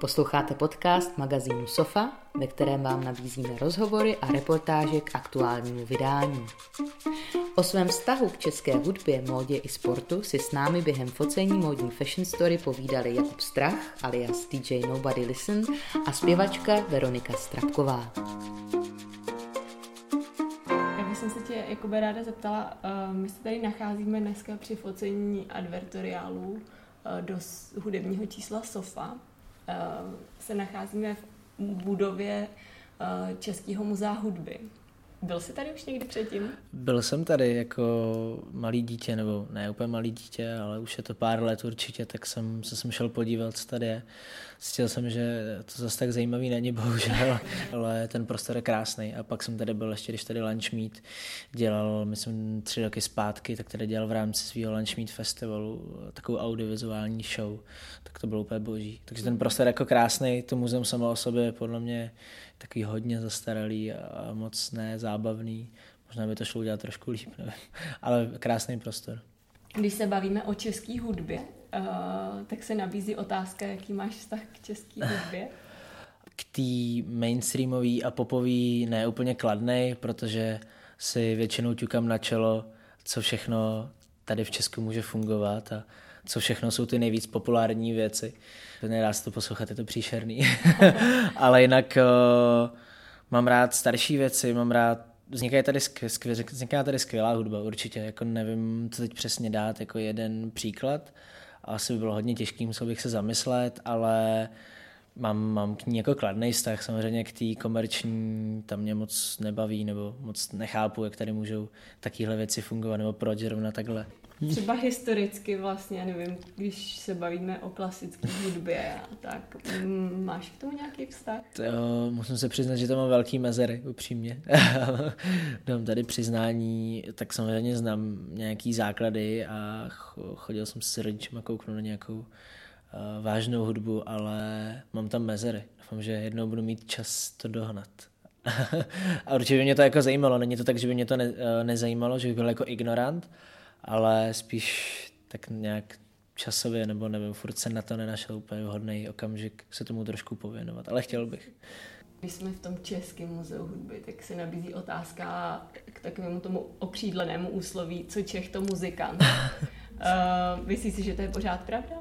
Posloucháte podcast magazínu Sofa, ve kterém vám nabízíme rozhovory a reportáže k aktuálnímu vydání. O svém vztahu k české hudbě, módě i sportu si s námi během focení módní fashion story povídali Jakub Strach alias DJ Nobody Listen a zpěvačka Veronika Strapková. Já bych se tě Jakube ráda zeptala, uh, my se tady nacházíme dneska při focení advertoriálů uh, do hudebního čísla Sofa. Uh, se nacházíme v budově Českého muzea hudby. Byl jsi tady už někdy předtím? Byl jsem tady jako malý dítě, nebo ne úplně malý dítě, ale už je to pár let určitě, tak jsem se jsem šel podívat, co tady je. Zjistil jsem, že to zase tak zajímavý není, bohužel, ale ten prostor je krásný. A pak jsem tady byl ještě, když tady Lunch Meet dělal, myslím, tři roky zpátky, tak tady dělal v rámci svého Lunch Meet festivalu takovou audiovizuální show, tak to bylo úplně boží. Takže ten prostor je jako krásný, to muzeum samo o sobě podle mě takový hodně zastaralý a moc nezábavný. Možná by to šlo udělat trošku líp, nevím. ale krásný prostor. Když se bavíme o české hudbě, uh, tak se nabízí otázka, jaký máš vztah k české hudbě? K té mainstreamové a popové ne úplně kladnej, protože si většinou ťukám na čelo, co všechno tady v Česku může fungovat a co všechno jsou ty nejvíc populární věci. Nedá se to poslouchat, je to příšerný. Ale jinak uh, mám rád starší věci, mám rád vzniká tady, skvěl, vzniká tady skvělá hudba, určitě. Jako nevím, co teď přesně dát jako jeden příklad. Asi by bylo hodně těžký, musel bych se zamyslet, ale mám, mám k ní jako kladný vztah. Samozřejmě k té komerční tam mě moc nebaví, nebo moc nechápu, jak tady můžou takovéhle věci fungovat, nebo proč zrovna takhle. Třeba historicky vlastně, nevím, když se bavíme o klasické hudbě, tak mm, máš k tomu nějaký vztah? To, musím se přiznat, že to mám velký mezery, upřímně. Dám tady přiznání, tak samozřejmě znám nějaký základy a chodil jsem s rodičem kouknout na nějakou uh, vážnou hudbu, ale mám tam mezery. Doufám, že jednou budu mít čas to dohnat. a určitě by mě to jako zajímalo. Není to tak, že by mě to ne, uh, nezajímalo, že bych byl jako ignorant, ale spíš tak nějak časově, nebo nevím, furt se na to nenašel úplně vhodný okamžik se tomu trošku pověnovat, ale chtěl bych. Když jsme v tom Českém muzeu hudby, tak se nabízí otázka k takovému tomu okřídlenému úsloví, co Čech to muzikant. uh, myslíš si, že to je pořád pravda?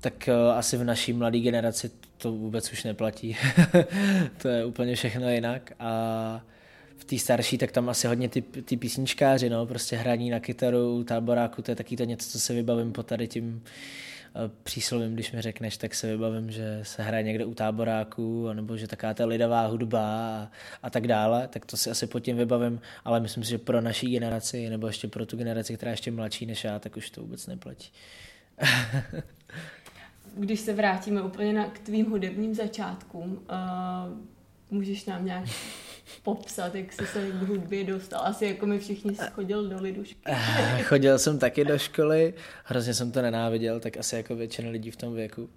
Tak uh, asi v naší mladé generaci to vůbec už neplatí. to je úplně všechno jinak a v té starší, tak tam asi hodně ty, ty písničkáři, no, prostě hraní na kytaru, táboráku, to je taky to něco, co se vybavím po tady tím uh, příslovím, když mi řekneš, tak se vybavím, že se hraje někde u táboráku, nebo že taká ta lidová hudba a, a tak dále, tak to si asi pod tím vybavím, ale myslím si, že pro naší generaci, nebo ještě pro tu generaci, která je ještě mladší než já, tak už to vůbec neplatí. když se vrátíme úplně na, k tvým hudebním začátkům, uh, můžeš nám nějak popsat, jak jsi se k hudbě dostal? Asi jako my všichni chodil do lidušky. Eh, chodil jsem taky do školy, hrozně jsem to nenáviděl, tak asi jako většina lidí v tom věku.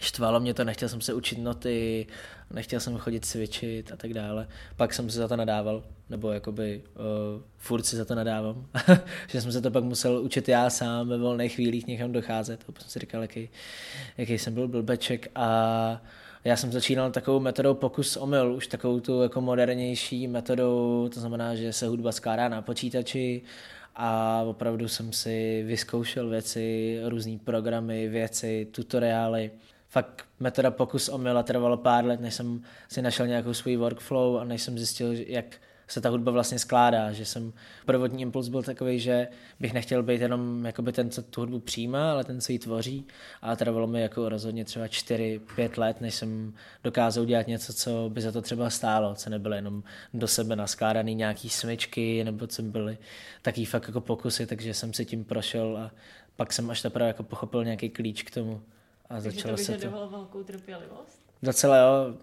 Štvalo mě to, nechtěl jsem se učit noty, nechtěl jsem chodit cvičit a tak dále. Pak jsem si za to nadával, nebo jakoby uh, furt si za to nadávám, že jsem se to pak musel učit já sám ve volných chvílích někam docházet. A jsem si říkal, jaký, jaký jsem byl blbeček a já jsem začínal takovou metodou pokus omyl, už takovou tu jako modernější metodou, to znamená, že se hudba skládá na počítači a opravdu jsem si vyzkoušel věci, různé programy, věci, tutoriály. Fakt metoda pokus omyl a trvalo pár let, než jsem si našel nějakou svůj workflow a než jsem zjistil, jak se ta hudba vlastně skládá, že jsem, prvotní impuls byl takový, že bych nechtěl být jenom jakoby ten, co tu hudbu přijímá, ale ten, co ji tvoří a trvalo mi jako rozhodně třeba 4-5 let, než jsem dokázal dělat něco, co by za to třeba stálo, co nebyly jenom do sebe naskládaný nějaký smyčky, nebo co byly taký fakt jako pokusy, takže jsem si tím prošel a pak jsem až teprve jako pochopil nějaký klíč k tomu. A takže začalo to se to. velkou trpělivost? Docela jo,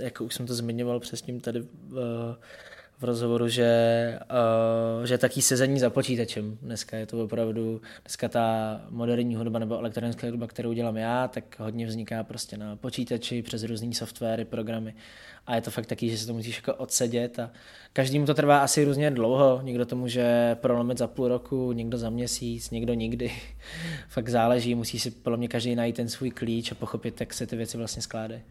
jako už jsem to zmiňoval přes tím tady uh, v rozhovoru, že, uh, že taký sezení za počítačem. Dneska je to opravdu, dneska ta moderní hudba nebo elektronická hudba, kterou dělám já, tak hodně vzniká prostě na počítači přes různé softwary, programy a je to fakt taky, že se to musíš jako odsedět a každému to trvá asi různě dlouho, někdo to může prolomit za půl roku, někdo za měsíc, někdo nikdy. fakt záleží, musí si podle mě každý najít ten svůj klíč a pochopit, jak se ty věci vlastně skládají.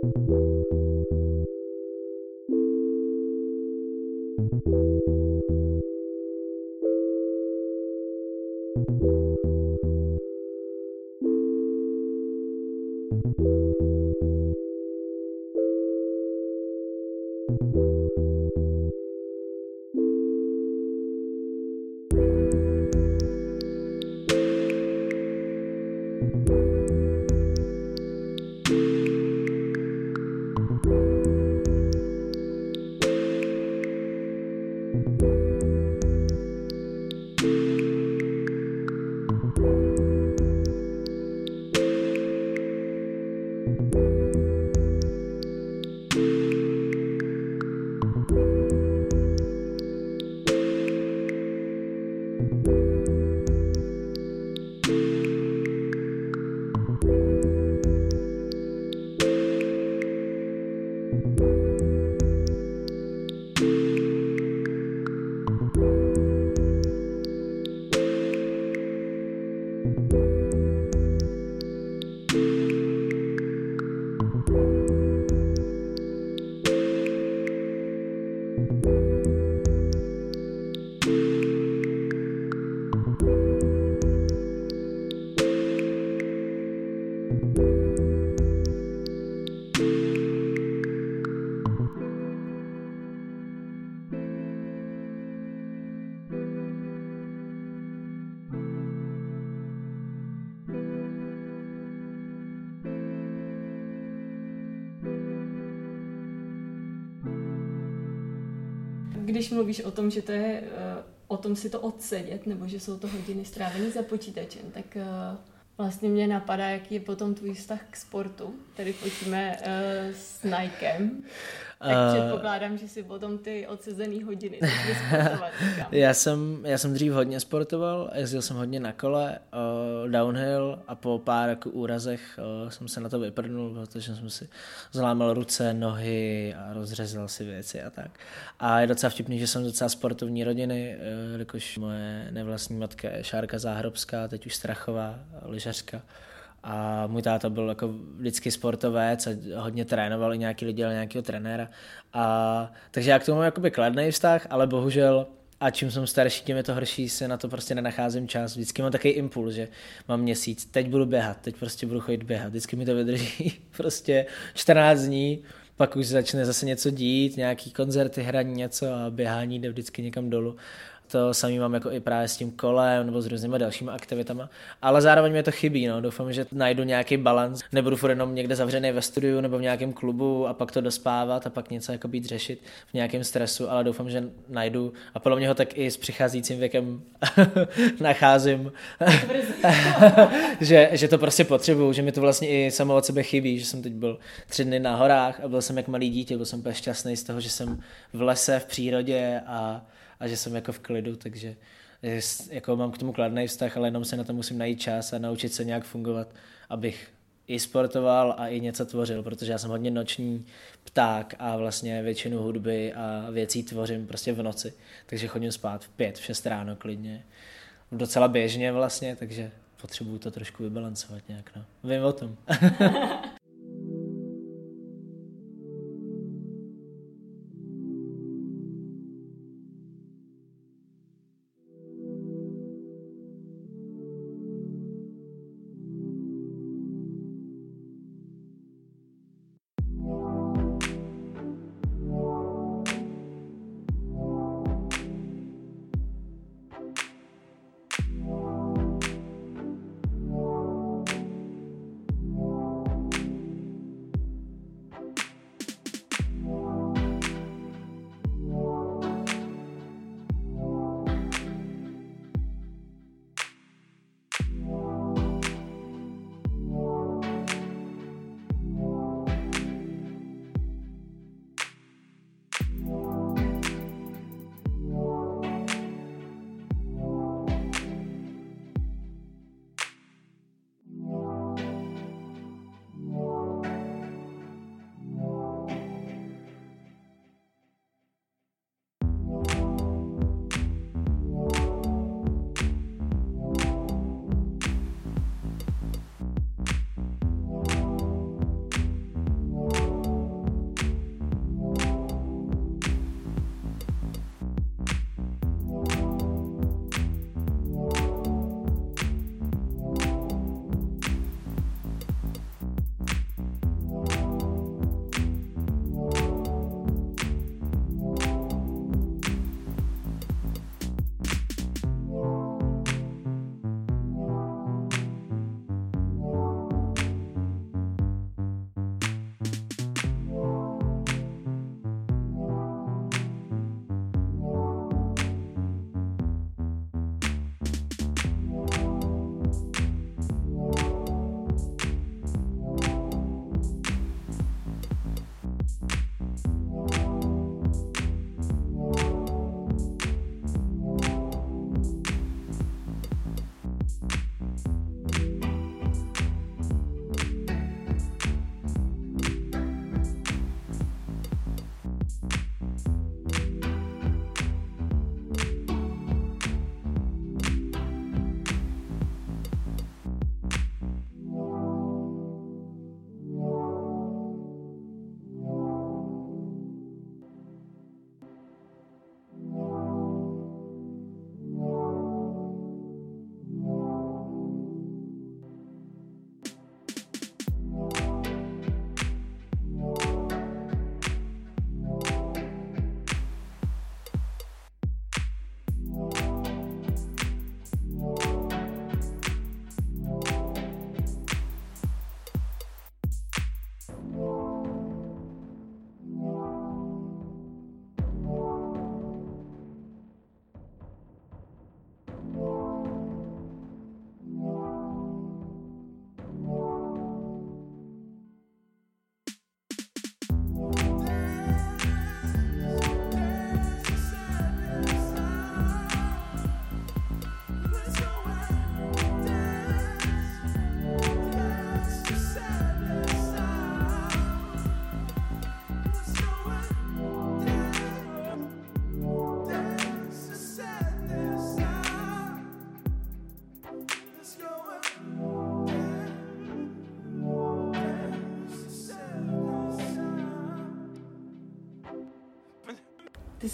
Thank you. Mluvíš o tom, že to je uh, o tom si to odsedět, nebo že jsou to hodiny strávené za počítačem, tak uh, vlastně mě napadá, jaký je potom tvůj vztah k sportu. Tady pojďme uh, s Nikem. Tak uh, předpokládám, že si potom ty odsezený hodiny já jsem, já jsem dřív hodně sportoval, jezdil jsem hodně na kole, uh, downhill a po pár jako úrazech uh, jsem se na to vyprdnul, protože jsem si zlámal ruce, nohy a rozřezal si věci a tak. A je docela vtipný, že jsem docela sportovní rodiny, uh, jakož moje nevlastní matka je Šárka Záhrobská, teď už Strachová, lyžařka. A můj táta byl jako vždycky sportovec a hodně trénoval i nějaký lidi, dělal nějakého trenéra. A, takže já k tomu mám jakoby kladný vztah, ale bohužel a čím jsem starší, tím je to horší, se na to prostě nenacházím čas. Vždycky mám takový impuls, že mám měsíc, teď budu běhat, teď prostě budu chodit běhat. Vždycky mi to vydrží prostě 14 dní, pak už začne zase něco dít, nějaký koncerty, hraní něco a běhání jde vždycky někam dolů to samý mám jako i právě s tím kolem nebo s různými dalšími aktivitama, ale zároveň mě to chybí, no. doufám, že najdu nějaký balans, nebudu furt jenom někde zavřený ve studiu nebo v nějakém klubu a pak to dospávat a pak něco jako být řešit v nějakém stresu, ale doufám, že najdu. A podle mě ho tak i s přicházejícím věkem nacházím, že, že to prostě potřebuju, že mi to vlastně i samo od sebe chybí, že jsem teď byl tři dny na horách a byl jsem jak malý dítě, byl jsem úplně šťastný z toho, že jsem v lese, v přírodě a a že jsem jako v klidu, takže jako mám k tomu kladný vztah, ale jenom se na to musím najít čas a naučit se nějak fungovat, abych i sportoval a i něco tvořil, protože já jsem hodně noční pták a vlastně většinu hudby a věcí tvořím prostě v noci, takže chodím spát v pět, v šest ráno klidně, docela běžně vlastně, takže potřebuju to trošku vybalancovat nějak, no. Vím o tom.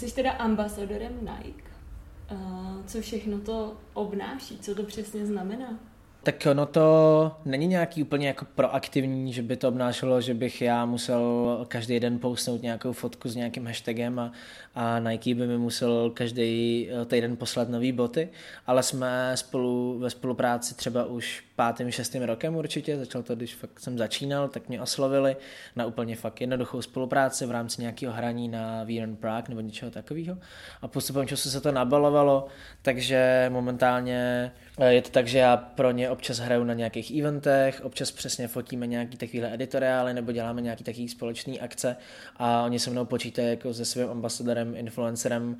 jsi teda ambasadorem Nike. Co všechno to obnáší? Co to přesně znamená? Tak ono to není nějaký úplně jako proaktivní, že by to obnášelo, že bych já musel každý den postnout nějakou fotku s nějakým hashtagem a, a Nike by mi musel každý eh, týden poslat nové boty, ale jsme spolu ve spolupráci třeba už pátým, šestým rokem určitě, začal to, když fakt jsem začínal, tak mě oslovili na úplně fakt jednoduchou spolupráci v rámci nějakého hraní na Viren Prague nebo něčeho takového. A postupem času se to nabalovalo, takže momentálně eh, je to tak, že já pro ně občas hraju na nějakých eventech, občas přesně fotíme nějaký takovýhle editoriály nebo děláme nějaký takový společný akce a oni se mnou počítají jako se svým ambasadorem, influencerem,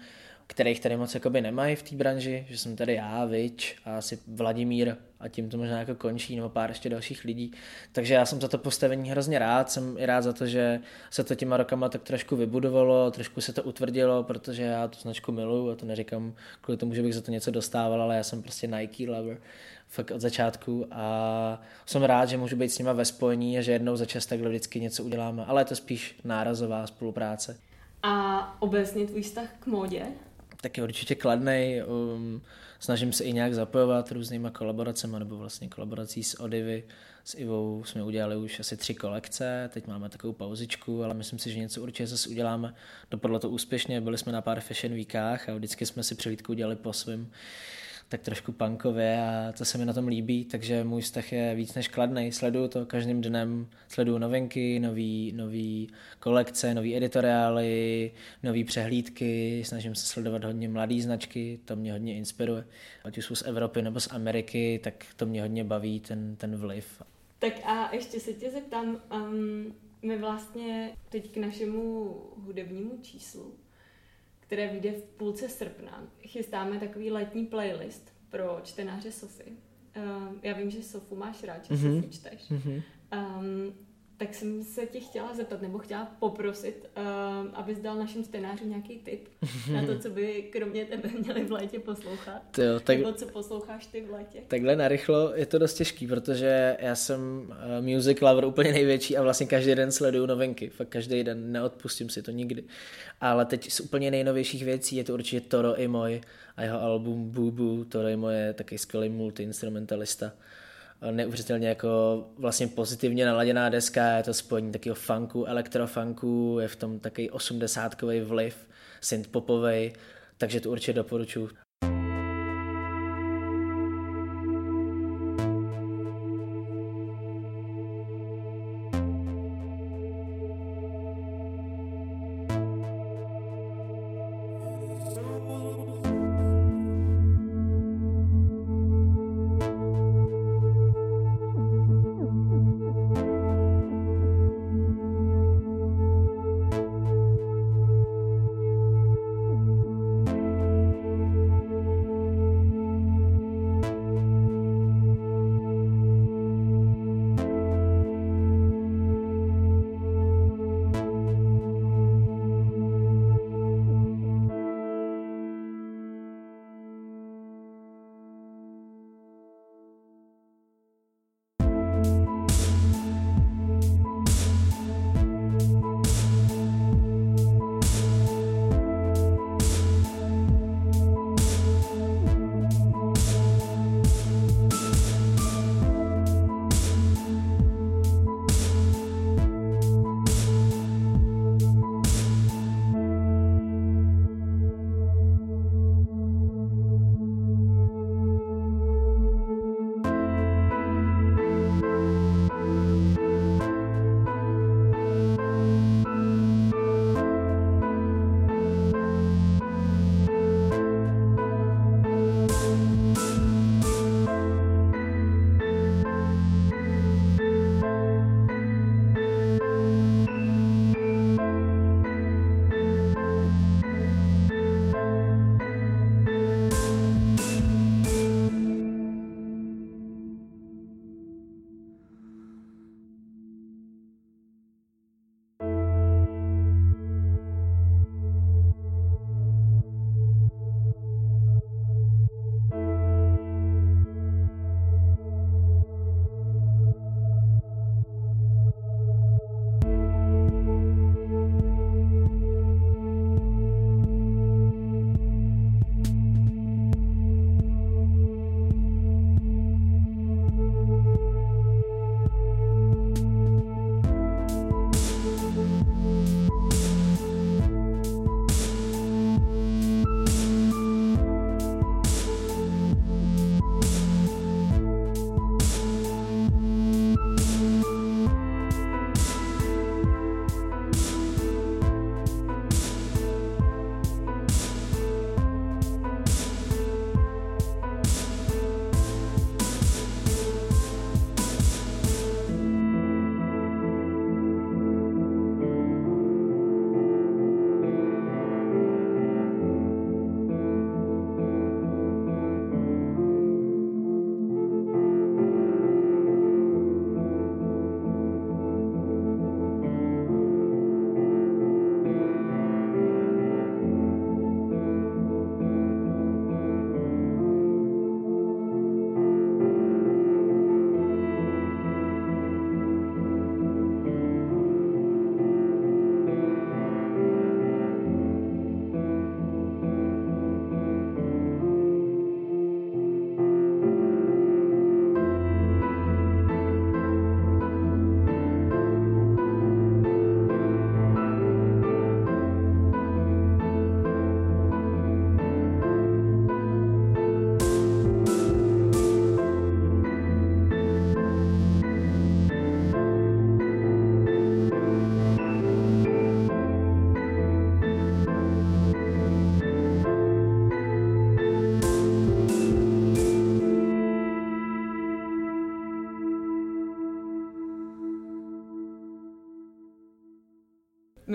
kterých tady moc jakoby nemají v té branži, že jsem tady já, Vič a asi Vladimír a tím to možná jako končí, nebo pár ještě dalších lidí. Takže já jsem za to postavení hrozně rád, jsem i rád za to, že se to těma rokama tak trošku vybudovalo, trošku se to utvrdilo, protože já tu značku miluju a to neříkám kvůli tomu, že bych za to něco dostával, ale já jsem prostě Nike lover fakt od začátku a jsem rád, že můžu být s nima ve spojení a že jednou za čas takhle vždycky něco uděláme, ale je to spíš nárazová spolupráce. A obecně tvůj vztah k módě? Tak je určitě kladný. Um, snažím se i nějak zapojovat různýma kolaboracemi, nebo vlastně kolaborací s Odivy. S Ivou jsme udělali už asi tři kolekce, teď máme takovou pauzičku, ale myslím si, že něco určitě zase uděláme. Dopadlo to úspěšně, byli jsme na pár fashion weekách a vždycky jsme si přehlídku udělali po svém tak trošku punkově a to se mi na tom líbí, takže můj vztah je víc než kladný. Sleduju to každým dnem, sleduju novinky, nový, nový kolekce, nový editoriály, nový přehlídky, snažím se sledovat hodně mladý značky, to mě hodně inspiruje. Ať už jsou z Evropy nebo z Ameriky, tak to mě hodně baví, ten, ten vliv. Tak a ještě se tě zeptám, um, my vlastně teď k našemu hudebnímu číslu které vyjde v půlce srpna. Chystáme takový letní playlist pro čtenáře Sofy. Uh, já vím, že Sofu máš rád, že mm-hmm. Sofy čteš. Mm-hmm. Um, tak jsem se tě chtěla zeptat, nebo chtěla poprosit, uh, abys dal našim čtenářům nějaký tip na to, co by kromě tebe měli v létě poslouchat. Jo, tak, nebo co posloucháš ty v létě. Takhle narychlo je to dost těžký, protože já jsem uh, music lover úplně největší a vlastně každý den sleduju novinky. Fakt každý den, neodpustím si to nikdy. Ale teď z úplně nejnovějších věcí je to určitě Toro i můj a jeho album Boo Boo. Toro i můj je taky skvělý multi-instrumentalista neuvěřitelně jako vlastně pozitivně naladěná deska, je to spojení takového funku, elektrofunku, je v tom takový osmdesátkový vliv, synthpopový, takže to určitě doporučuji.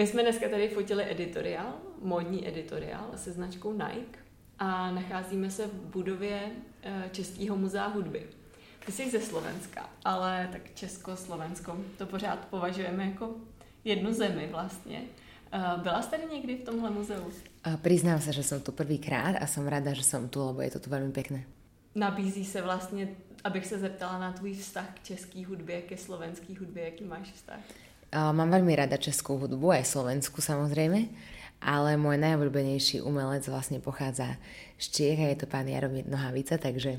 My jsme dneska tady fotili editoriál, módní editoriál se značkou Nike a nacházíme se v budově eh, Českého muzea hudby. Ty jsi ze Slovenska, ale tak Česko-Slovensko to pořád považujeme jako jednu zemi vlastně. Eh, byla jsi tady někdy v tomhle muzeu? Priznám se, že jsem tu prvýkrát a jsem ráda, že jsem tu, lebo je to tu velmi pěkné. Nabízí se vlastně, abych se zeptala na tvůj vztah k české hudbě, ke slovenské hudbě, jaký máš vztah? Mám veľmi rada českou hudbu, aj slovensku samozrejme, ale môj najobľúbenejší umelec vlastne pochádza z Čiech a je to pán Jaromír Nohavica, takže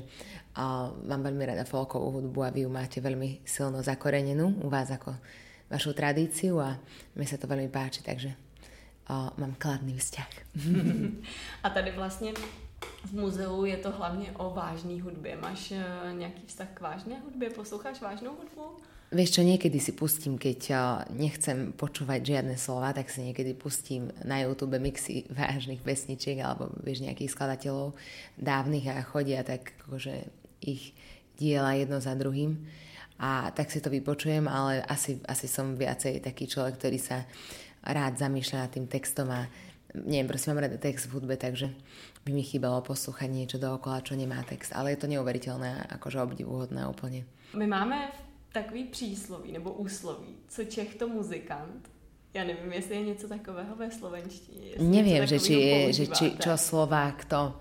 mám veľmi rada folkovú hudbu a vy ju máte veľmi silno zakorenenú u vás ako vašu tradíciu a mi sa to veľmi páči, takže mám kladný vzťah. a tady vlastně v muzeu je to hlavně o vážné hudbě. Máš uh, nějaký vztah k vážné hudbě? Posloucháš vážnou hudbu? Vieš čo, niekedy si pustím, keď nechcem počúvať žiadne slova, tak si niekedy pustím na YouTube mixy vážnych pesničiek alebo vieš nejakých skladateľov dávnych a chodia tak akože ich diela jedno za druhým a tak si to vypočujem, ale asi, asi som viacej taký človek, ktorý sa rád zamýšľa nad tým textom a neviem, prosím, mám rada text v hudbe, takže by mi chýbalo poslúchať niečo dookola, čo nemá text, ale je to neuveriteľné, akože obdivuhodné úplne. My máme takový přísloví nebo úsloví, co Čech to muzikant. Já nevím, jestli je něco takového ve slovenštině. Nevím, že, či, je, že či, čo Slovák to...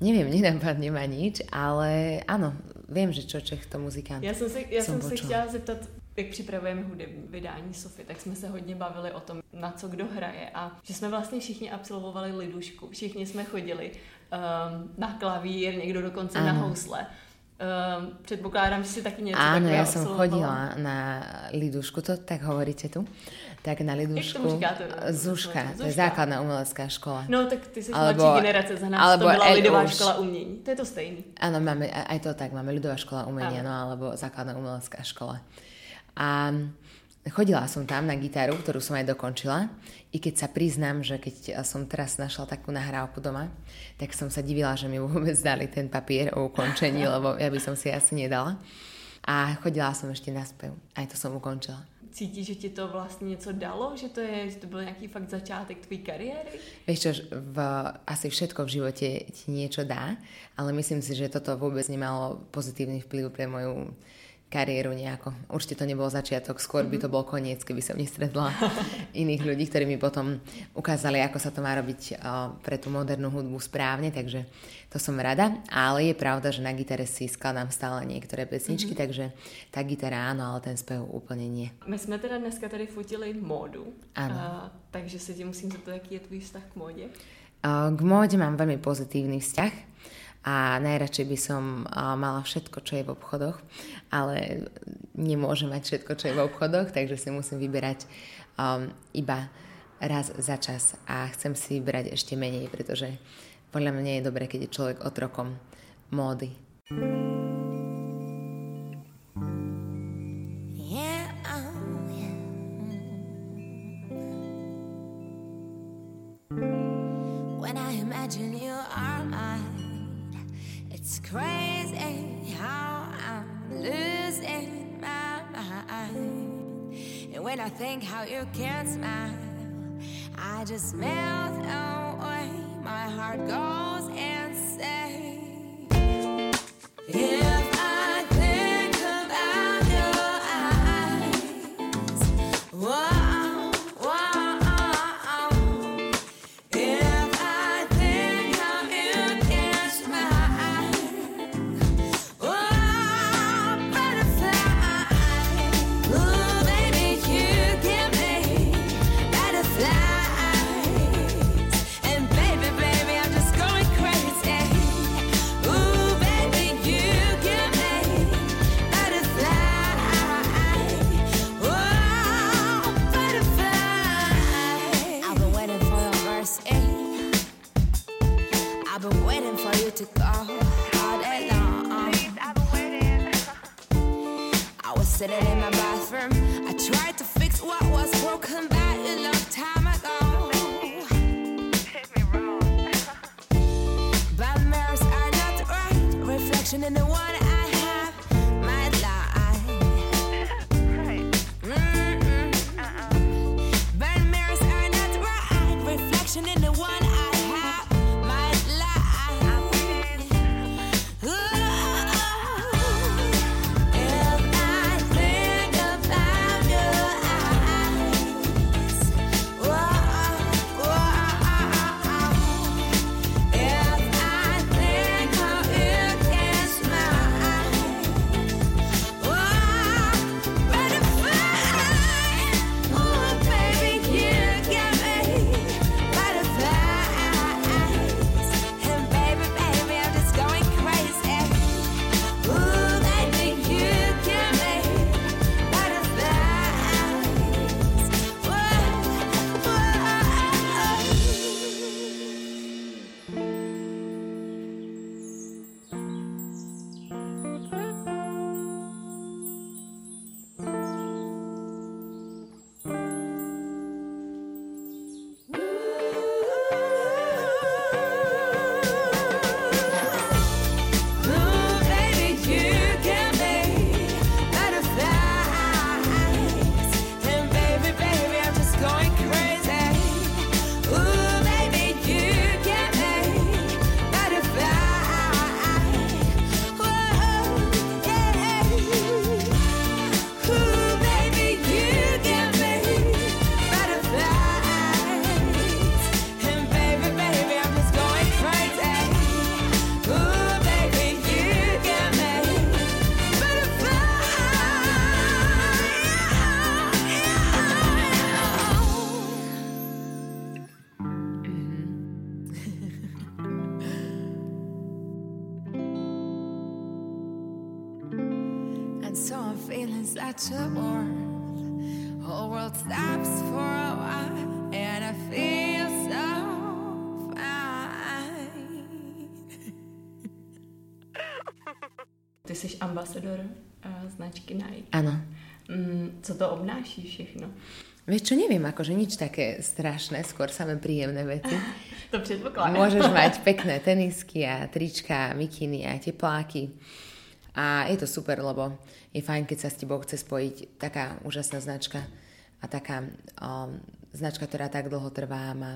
Nevím, nenapadne ma nič, ale ano, vím, že čo Čech to muzikant. Já jsem se, já jsem se chtěla zeptat, jak připravujeme hudební vydání Sofy, tak jsme se hodně bavili o tom, na co kdo hraje a že jsme vlastně všichni absolvovali lidušku. Všichni jsme chodili um, na klavír, někdo dokonce ano. na housle. Um, předpokládám, že si taky něco Áno, ja som chodila na Lidušku, to tak hovoríte tu? Tak na Lidušku. Jak tomu Zuška, to je základná umelecká škola. No tak ty jsi alebo, mladší generace, za nás alebo to byla Lidová už. škola umění. To je to stejný. Áno, máme, aj to tak, máme Lidová škola umenia, no alebo základná umelecká škola. A chodila som tam na gitaru, ktorú som aj dokončila i keď sa priznám, že keď som teraz našla takú nahrávku doma, tak som sa divila, že mi vôbec dali ten papier o ukončení, lebo ja by som si asi nedala. A chodila som ešte na spev. Aj to som ukončila. Cítíš, že ti to vlastně něco dalo? Že to, je, že to byl nějaký fakt začátek tvojí kariéry? Vieš čo, v, asi všetko v živote ti niečo dá, ale myslím si, že toto vôbec nemalo pozitívny vplyv pre moju kariéru nejako. Určite to nebol začiatok, skôr by to bol koniec, keby som nestretla iných ľudí, ktorí mi potom ukázali, ako sa to má robiť pre tú modernú hudbu správne, takže to som rada. Ale je pravda, že na gitare si skladám stále niektoré pesničky, mm-hmm. takže tá gitara áno, ale ten spev úplne nie. My jsme teda dneska tady fotili módu, a, takže se ti musím zeptat, jaký je tvůj vztah k módě? K móde mám veľmi pozitívny vzťah a najradšej by som mala všetko, čo je v obchodoch, ale nemôžem mať všetko, čo je v obchodoch, takže si musím vyberať um, iba raz za čas a chcem si vybrať ešte menej, pretože podľa mňa je dobré, keď je človek otrokom módy. When think how you can't smile, I just melt away. My heart goes and the one such a world. Whole world stops for a while, and I feel so fine. Ty jsi ambasador uh, značky Nike. Áno. Mm, co to obnáší všechno? Vieš čo, neviem, akože nič také strašné, skôr samé príjemné veci. To předpokládám. Môžeš mať pekné tenisky a trička, mikiny a tepláky. A je to super, lebo je fajn, keď sa s tebou chce spojiť taká úžasná značka a taká um, značka, ktorá tak dlho trvá a má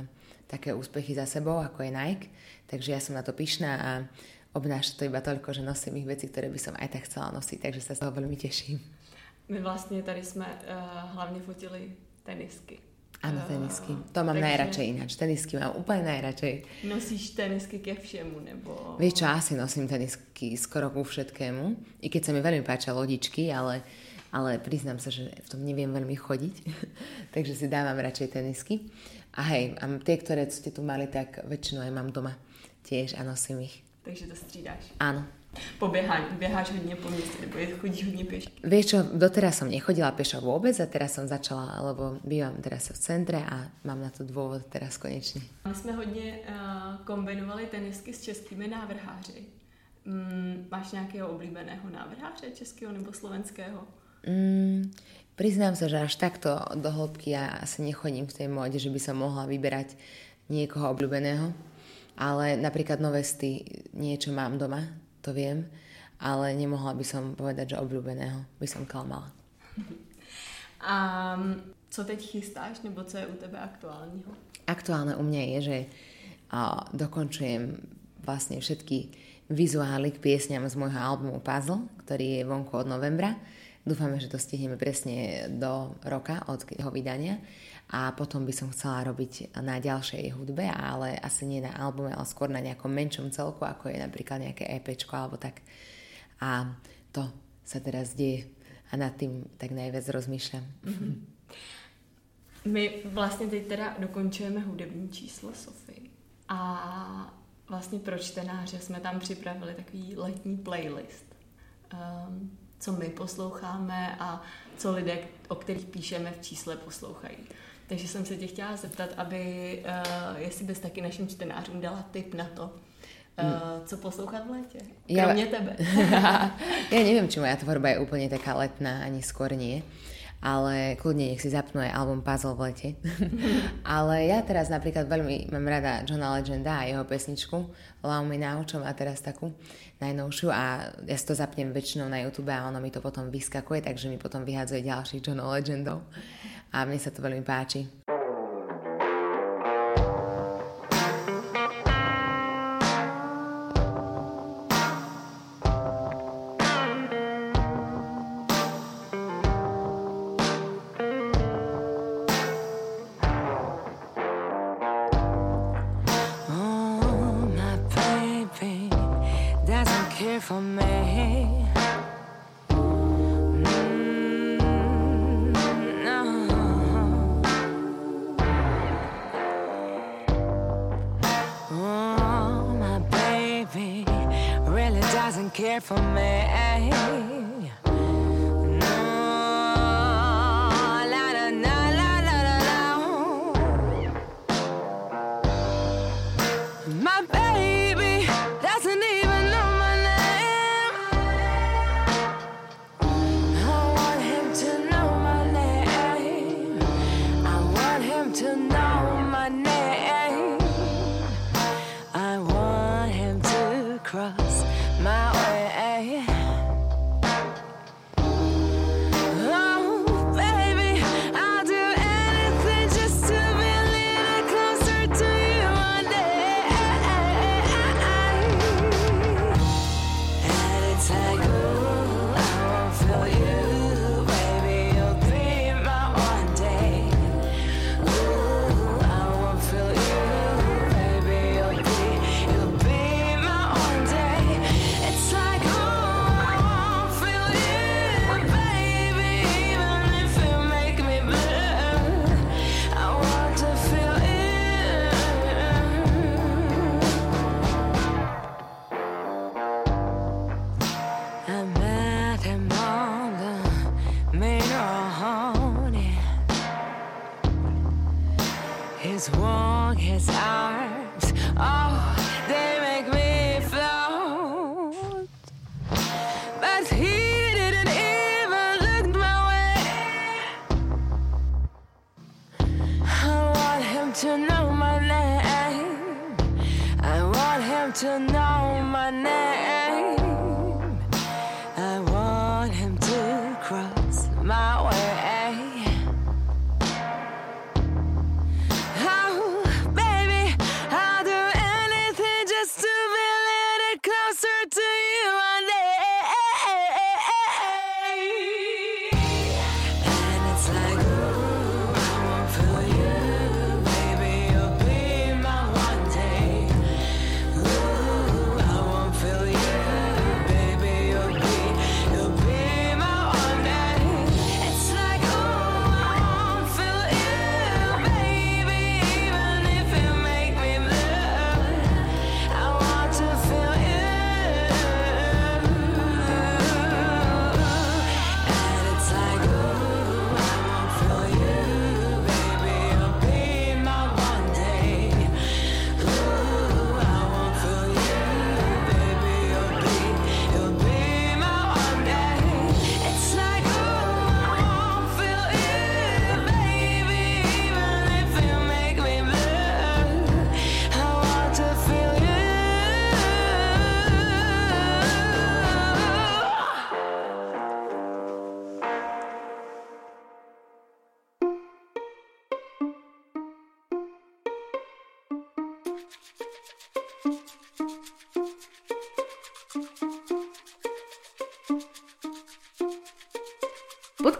také úspechy za sebou, ako je Nike. Takže ja som na to pyšná a obnáša to iba toľko, že nosím ich veci, ktoré by som aj tak chcela nosiť, takže sa z toho veľmi teším. My vlastně tady jsme uh, hlavně fotili tenisky. Áno, Eh, tenisky. To mám takže najradšej ináč. Tenisky mám úplne najradšej. Nosíš tenisky ke všemu, nebo... Vieš čo, asi nosím tenisky skoro ku všetkému, i keď sa mi veľmi páčia lodičky, ale, ale priznám sa, že v tom neviem veľmi chodiť, takže si dávam radšej tenisky. A hej, a tie, ktoré ste tu mali, tak väčšinou aj mám doma tiež a nosím ich. Takže to střídáš. Áno. Po běhání. Běháš hodně po městě, nebo je- chodíš hodně pěšky. Vieš čo, doteraz som nechodila pešo vôbec a teraz som začala, lebo bývam teraz v centre a mám na to dôvod teraz konečne. My jsme hodně uh, kombinovali tenisky s českými návrháři. Mm, máš nějakého oblíbeného návrháře českého nebo slovenského? Mm, priznám sa, že až takto do hĺbky ja asi nechodím v tej móde, že by som mohla vyberať niekoho obľúbeného. Ale napríklad Novesty niečo mám doma, to viem, ale nemohla by som povedať, že obľúbeného by som klamala. A co teď chystáš, nebo co je u tebe aktuálního? Aktuálne u mňa je, že a, dokončujem vlastne všetky vizuály k piesňam z môjho albumu Puzzle, ktorý je vonku od novembra. Dúfame, že to stihneme presne do roka od jeho vydania a potom by som chcela robiť na ďalšej hudbe, ale asi nie na albume, ale skôr na nejakom menšom celku, ako je napríklad nejaké EPčko alebo tak. A to sa teraz deje a nad tým tak najviac rozmýšľam. My vlastně teď teda dokončujeme hudební číslo Sofy. A vlastně pro čtenáře jsme tam připravili takový letní playlist. Um, co my posloucháme a co lidé, o kterých píšeme v čísle, poslouchají. Takže jsem se tě chtěla zeptat, aby, uh, jestli bys taky našim čtenářům dala tip na to, uh, co poslouchat v létě. Kromě tebe. ja neviem, či moja tvorba je úplne taká letná, ani skôr nie. Ale kľudne nech si zapnú aj album Puzzle v lete. ale ja teraz napríklad veľmi mám rada Johna Legenda a jeho pesničku Love Me Now, čo má teraz takú najnovšiu a ja si to zapnem väčšinou na YouTube a ono mi to potom vyskakuje, takže mi potom vyhadzuje ďalších Johnov Legendov. A mne sa to veľmi páči. for me. to know my name.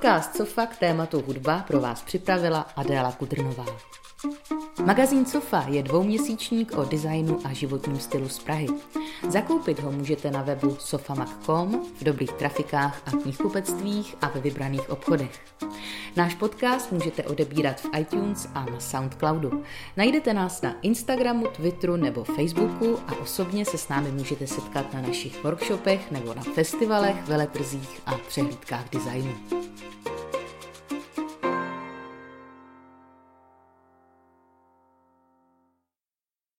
Podcast Co fakt tématu hudba pro vás připravila Adéla Kudrnová. Magazín Sofa je dvouměsíčník o designu a životním stylu z Prahy. Zakoupit ho můžete na webu sofamag.com, v dobrých trafikách a knihkupectvích a ve vybraných obchodech. Náš podcast můžete odebírat v iTunes a na Soundcloudu. Najdete nás na Instagramu, Twitteru nebo Facebooku a osobně se s námi můžete setkat na našich workshopech nebo na festivalech, veletrzích a přehlídkách designu.